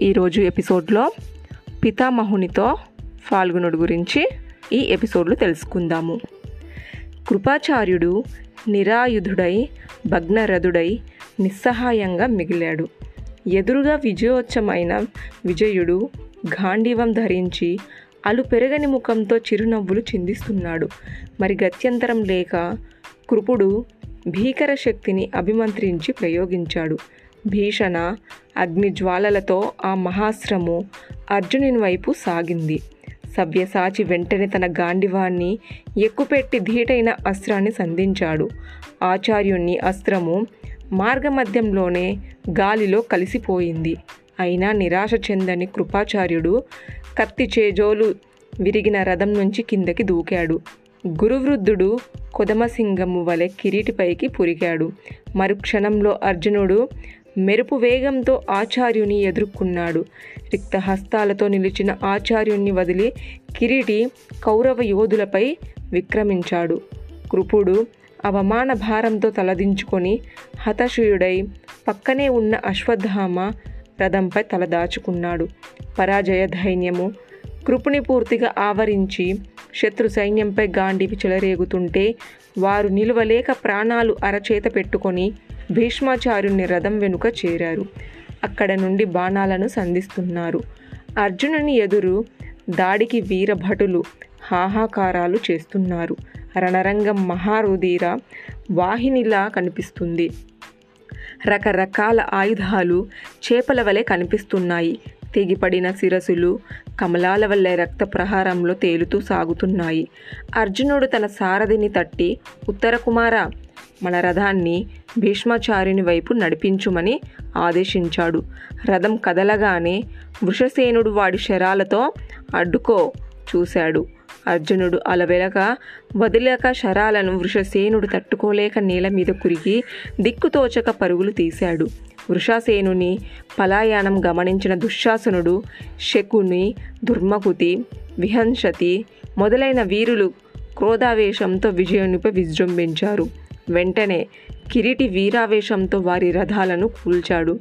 ఈరోజు ఎపిసోడ్లో పితామహునితో ఫాల్గునుడు గురించి ఈ ఎపిసోడ్లో తెలుసుకుందాము. కృపాచార్యుడు నిరాయుధుడై భగ్నరథుడై నిస్సహాయంగా మిగిలాడు. ఎదురుగా విజయోత్సమైన విజయుడు గాంధీవం ధరించి అలు పెరగని ముఖంతో చిరునవ్వులు చిందిస్తున్నాడు. మరి గత్యంతరం లేక కృపుడు భీకర శక్తిని అభిమంత్రించి ప్రయోగించాడు. భీషణ అగ్నిజ్వాలలతో ఆ మహాస్త్రము అర్జునుని వైపు సాగింది. సవ్యసాచి వెంటనే తన గాండివాన్ని ఎక్కుపెట్టి ధీటైన అస్త్రాన్ని సంధించాడు. ఆచార్యుణ్ణి అస్త్రము మార్గమధ్యంలోనే గాలిలో కలిసిపోయింది. అయినా నిరాశ చెందని కృపాచార్యుడు కత్తి చేజోలు విరిగిన రథం నుంచి కిందకి దూకాడు. గురువృద్ధుడు కొదమసింగము వలె కిరీటిపైకి పురిగాడు. మరుక్షణంలో అర్జునుడు మెరుపు వేగంతో ఆచార్యుని ఎదుర్కొన్నాడు. రిక్త హస్తాలతో నిలిచిన ఆచార్యుణ్ణి వదిలి కిరీటి కౌరవ యోధులపై విక్రమించాడు. కృపుడు అవమాన భారంతో తలదించుకొని హతశుయుడై పక్కనే ఉన్న అశ్వత్థామ రథంపై తలదాచుకున్నాడు పరాజయ ధైన్యము కృపుని పూర్తిగా ఆవరించి శత్రు సైన్యంపై గాండివి చెలరేగుతుంటే వారు నిలువలేక ప్రాణాలు అరచేత పెట్టుకొని భీష్మాచార్యుని రథం వెనుక చేరారు. అక్కడ నుండి బాణాలను సంధిస్తున్నారు. అర్జునుని ఎదురు దాడికి వీరభటులు హాహాకారాలు చేస్తున్నారు. రణరంగం మహారుధీర వాహినిలా కనిపిస్తుంది. రకరకాల ఆయుధాలు చేపల వలె కనిపిస్తున్నాయి. తెగిపడిన శిరసులు కమలాల వల్లే రక్త ప్రహారంలో తేలుతూ సాగుతున్నాయి. అర్జునుడు తన సారథిని తట్టి ఉత్తర కుమార మన రథాన్ని భీష్మాచార్యుని వైపు నడిపించుమని ఆదేశించాడు. రథం కదలగానే వృషసేనుడు వాడి శరాలతో అడ్డుకో చూశాడు. అర్జునుడు అలవెలక వదిలేక శరాలను వృషసేనుడు తట్టుకోలేక నేల మీద కురిగి దిక్కుతోచక పరుగులు తీశాడు. వృషాసేనుని పలాయానం గమనించిన దుశ్శాసనుడు శకుని దుర్మకుతి విహంసతి మొదలైన వీరులు క్రోధావేశంతో విజయునిపై విజృంభించారు. వెంటనే కిరీటి వీరావేశంతో వారి రథాలను కూల్చాడు.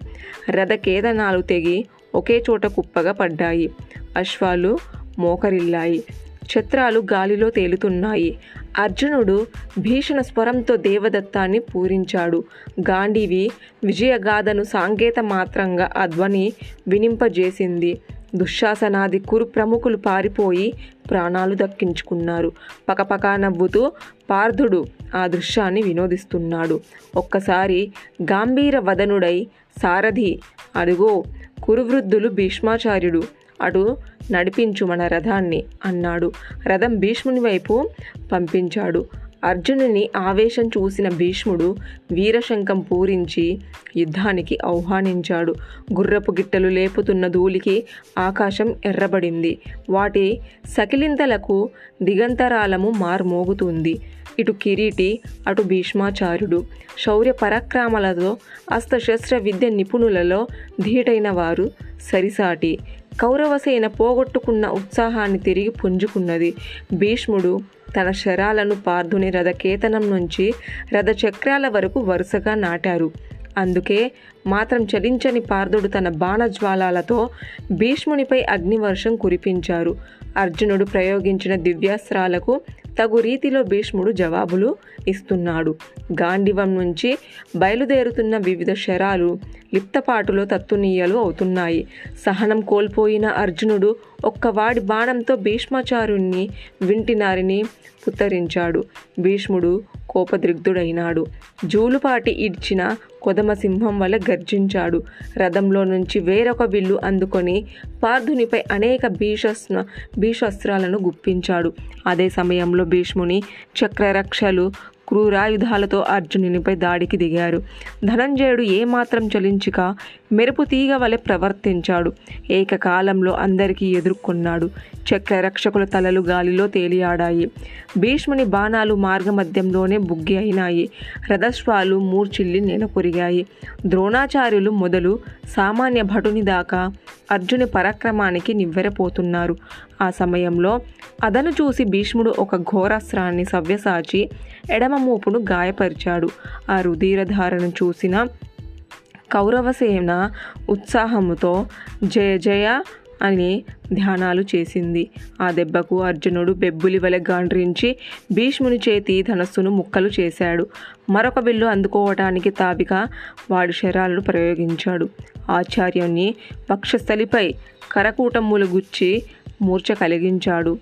రథకేదనాలు తెగి ఒకే చోట కుప్పగా పడ్డాయి. అశ్వాలు మోకరిల్లాయి. ఛత్రాలు గాలిలో తేలుతున్నాయి. అర్జునుడు భీషణ స్వరంతో దేవదత్తాన్ని పూరించాడు. గాంధీవి విజయగాథను సాంకేత మాత్రంగా అధ్వని వినింపజేసింది. దుశ్శాసనాది కురు ప్రముఖులు పారిపోయి ప్రాణాలు దక్కించుకున్నారు. పకపకా నవ్వుతూ పార్థుడు ఆ దృశ్యాన్ని వినోదిస్తున్నాడు. ఒక్కసారి గాంభీర వదనుడై సారథి అడుగో కురువృద్ధులు భీష్మాచార్యుడు అటు నడిపించు మన రథాన్ని అన్నాడు. రథం భీష్ముని వైపు పంపించాడు. అర్జునుని ఆవేశం చూసిన భీష్ముడు వీరశంఖం పూరించి యుద్ధానికి ఆహ్వానించాడు. గుర్రపు గిట్టలు లేపుతున్న ధూళికి ఆకాశం ఎర్రబడింది. వాటి సకిలింతలకు దిగంతరాలము మార్మోగుతుంది. ఇటు కిరీటి అటు భీష్మాచార్యుడు. శౌర్య పరాక్రమాలతో అస్త్రశస్త్ర విద్య నిపుణులలో ధీటైన వారు సరిసాటి. కౌరవసేన పోగొట్టుకున్న ఉత్సాహాన్ని తిరిగి పుంజుకున్నది. భీష్ముడు తన శరాలను పార్థుని రథకేతనం నుంచి రథచక్రాల వరకు వరుసగా నాటారు. అందుకే మాత్రం చలించని పార్థుడు తన బాణజ్వాలాలతో భీష్మునిపై అగ్నివర్షం కురిపించారు. అర్జునుడు ప్రయోగించిన దివ్యాస్త్రాలకు తగు రీతిలో భీష్ముడు జవాబులు ఇస్తున్నాడు. గాంధీవం నుంచి బయలుదేరుతున్న వివిధ శరాలు లిప్తపాటులో తత్తునీయలు అవుతున్నాయి. సహనం కోల్పోయిన అర్జునుడు ఒక్కవాడి బాణంతో భీష్మాచారుణ్ణి వింటినారిని పుత్తరించాడు. భీష్ముడు కోపదృగ్ధుడైనాడు జూలుపాటి ఇడ్చిన కొదమ సింహం వల్ల గర్జించాడు. రథంలో నుంచి వేరొక విల్లు అందుకొని పార్థునిపై అనేక భీషస్న భీషస్త్రాలను గుప్పించాడు. అదే సమయంలో భీష్ముని చక్రరక్షలు క్రూరాయుధాలతో అర్జునునిపై దాడికి దిగారు. ధనంజయుడు ఏమాత్రం చలించక మెరుపు తీగ వలె ప్రవర్తించాడు. ఏకకాలంలో అందరికీ ఎదుర్కొన్నాడు. చక్రరక్షకుల తలలు గాలిలో తేలియాడాయి. భీష్ముని బాణాలు మార్గమధ్యంలోనే బుగ్గి అయినాయి. రథస్వాలు మూర్చిల్లి నెలకొరిగాయి ద్రోణాచార్యులు మొదలు సామాన్య భటుని దాకా అర్జుని పరాక్రమానికి నివ్వెరపోతున్నారు. ఆ సమయంలో అదను చూసి భీష్ముడు ఒక ఘోరాస్త్రాన్ని సవ్యసాచి ఎడమ మూపును గాయపరిచాడు. ఆ రుధిరధారను చూసిన కౌరవసేన ఉత్సాహముతో జయ జయ అని ధ్యానాలు చేసింది. ఆ దెబ్బకు అర్జునుడు బెబ్బులి వలె గాండ్రించి భీష్ముని చేతి ధనస్సును ముక్కలు చేశాడు. మరొక విల్లు అందుకోవటానికి తాపిక వాడి శరాలను ప్రయోగించాడు. ఆచార్యుని పక్షస్థలిపై కరకూటములు గుచ్చి మూర్ఛ కలిగించాడు.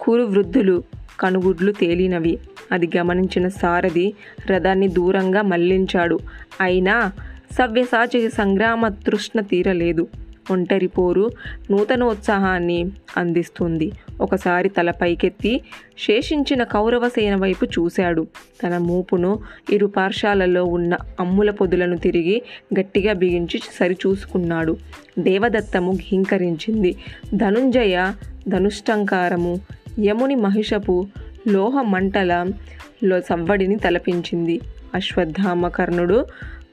కురు వృద్ధులు కనుగుడ్లు తేలినవి. అది గమనించిన సారథి రథాన్ని దూరంగా మళ్ళించాడు. అయినా సవ్యసాచి సంగ్రామ తృష్ణ తీరలేదు. ఒంటరి పోరు నూతనోత్సాహాన్ని అందిస్తుంది. ఒకసారి తల పైకెత్తి శేషించిన కౌరవ సేన వైపు చూశాడు. తన మూపును ఇరు పార్శాలలో ఉన్న అమ్ముల పొదులను తిరిగి గట్టిగా బిగించి సరిచూసుకున్నాడు. దేవదత్తము ఘీంకరించింది. ధనుంజయ ధనుష్టంకారము యముని మహిషపు లోహ మంటలలో సవ్వడిని తలపించింది. అశ్వత్థామ కర్ణుడు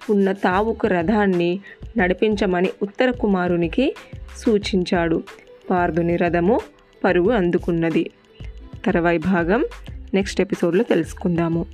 ఉన్న తావుకు రథాన్ని నడిపించమని ఉత్తర కుమారునికి సూచించాడు. పార్థుని రథము పరుగు అందుకున్నది. తర్వాయి భాగం నెక్స్ట్ ఎపిసోడ్లో తెలుసుకుందాము.